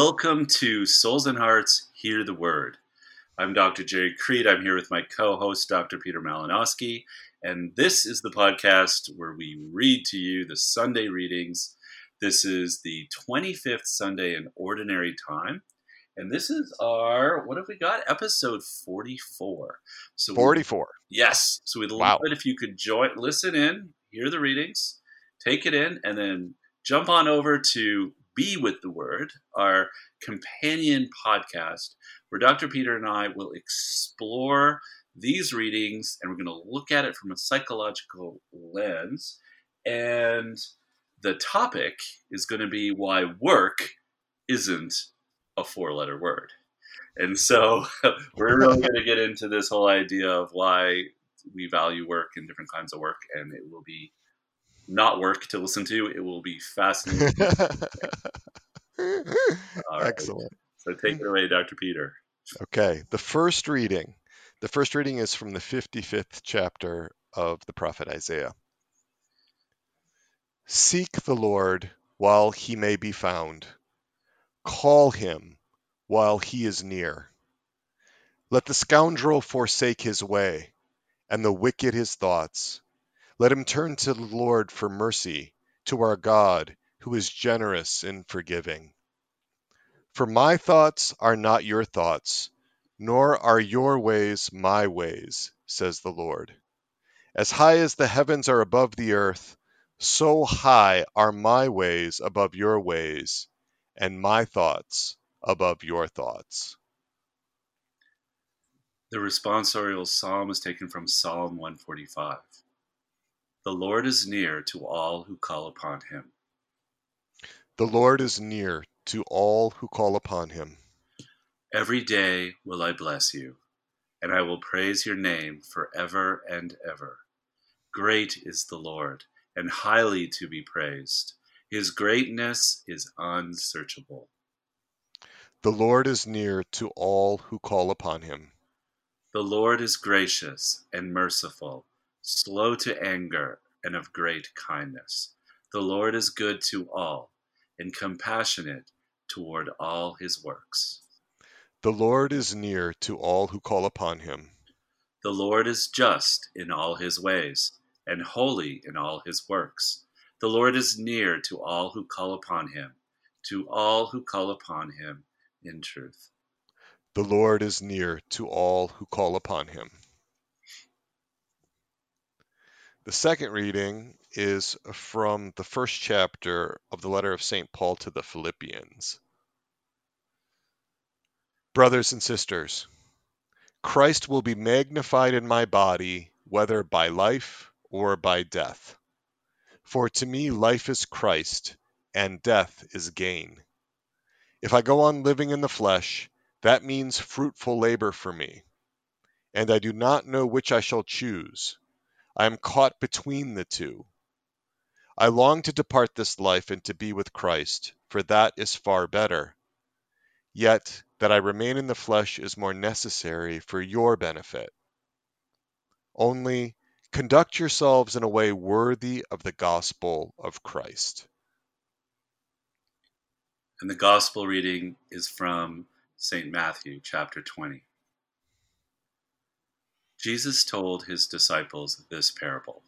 Welcome to Souls and Hearts Hear the Word. I'm Dr. Gerry Crete. I'm here with my co host, Dr. Peter Malinoski. And this is the podcast where we read to you the Sunday readings. This is the 25th Sunday in Ordinary Time. And this is our, what have we got? Episode 44. So 44. We, yes. So we'd love it if you could join, listen in, hear the readings, take it in, and then jump on over to Be with the Word, our companion podcast, where Dr. Peter and I will explore these readings and we're going to look at it from a psychological lens. And the topic is going to be why work isn't a four letter word. And so we're really going to get into this whole idea of why we value work and different kinds of work, and it will be not work to listen to. It will be fascinating. Excellent. So take it away, Dr. Peter. Okay. The first reading. The first reading is from the 55th chapter of the prophet Isaiah. Seek the Lord while he may be found. Call him while he is near. Let the scoundrel forsake his way, and the wicked his thoughts. Let him turn to the Lord for mercy, to our God, who is generous in forgiving. For my thoughts are not your thoughts, nor are your ways my ways, says the Lord. As high as the heavens are above the earth, so high are my ways above your ways, and my thoughts above your thoughts. The responsorial psalm is taken from Psalm 145. The Lord is near to all who call upon him. The Lord is near to all who call upon him. Every day will I bless you, and I will praise your name forever and ever. Great is the Lord, and highly to be praised his greatness is unsearchable. The Lord is near to all who call upon him. The Lord is gracious and merciful, slow to anger, and of great kindness. The Lord is good to all, and compassionate toward all his works. The Lord is near to all who call upon him. The Lord is just in all his ways, and holy in all his works. The Lord is near to all who call upon him, to all who call upon him in truth. The Lord is near to all who call upon him. The second reading is from the first chapter of the letter of St. Paul to the Philippians. Brothers and sisters, Christ will be magnified in my body, whether by life or by death. For to me life is Christ, and death is gain. If I go on living in the flesh, that means fruitful labor for me. And I do not know which I shall choose. I am caught between the two. I long to depart this life and to be with Christ, for that is far better. Yet that I remain in the flesh is more necessary for your benefit. Only Conduct yourselves in a way worthy of the gospel of Christ. And the gospel reading is from St. Matthew, chapter 20. Jesus told his disciples this parable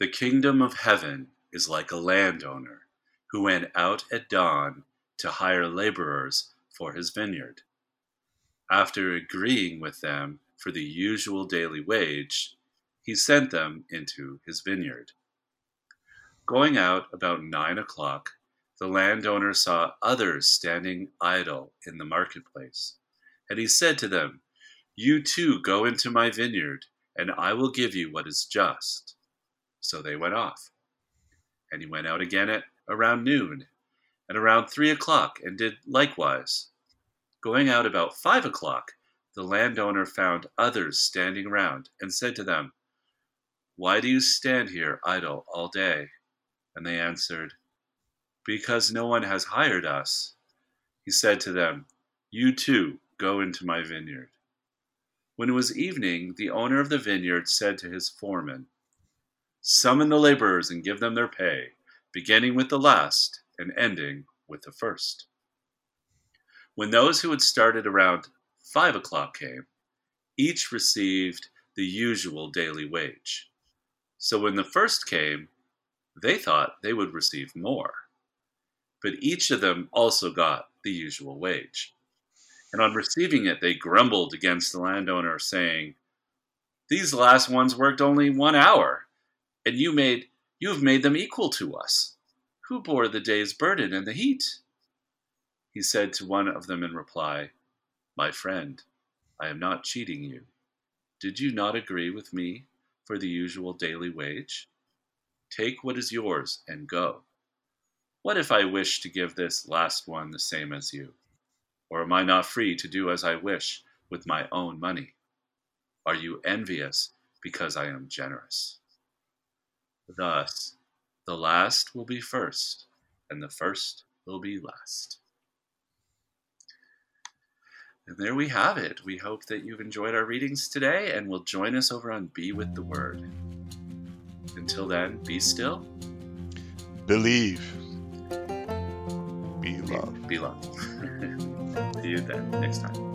The kingdom of heaven is like a landowner who went out at dawn to hire laborers for his vineyard. After agreeing with them for the usual daily wage, he sent them into his vineyard. Going out about nine o'clock, the landowner saw others standing idle in the marketplace. And he said to them, You too go into my vineyard, and I will give you what is just. So they went off. And he went out again at around noon, and around three o'clock, and did likewise. Going out about five o'clock, the landowner found others standing around, and said to them, why do you stand here idle all day? And they answered, Because no one has hired us. He said to them, You too go into my vineyard. When it was evening, the owner of the vineyard said to his foreman, Summon the laborers and give them their pay, beginning with the last and ending with the first. When those who had started around five o'clock came, each received the usual daily wage. So when the first came, they thought they would receive more. But each of them also got the usual wage. And on receiving it, they grumbled against the landowner, saying, These last ones worked only one hour, and you made you have made them equal to us. Who bore the day's burden and the heat? He said to one of them in reply, My friend, I am not cheating you. Did you not agree with me for the usual daily wage? Take what is yours and go. What if I wish to give this last one the same as you? Or am I not free to do as I wish with my own money? Are you envious because I am generous? Thus, the last will be first, and the first will be last. And there we have it. We hope that you've enjoyed our readings today and will join us over on Be with the Word. Until then, be still. Believe. Be loved. Be loved. See you then next time.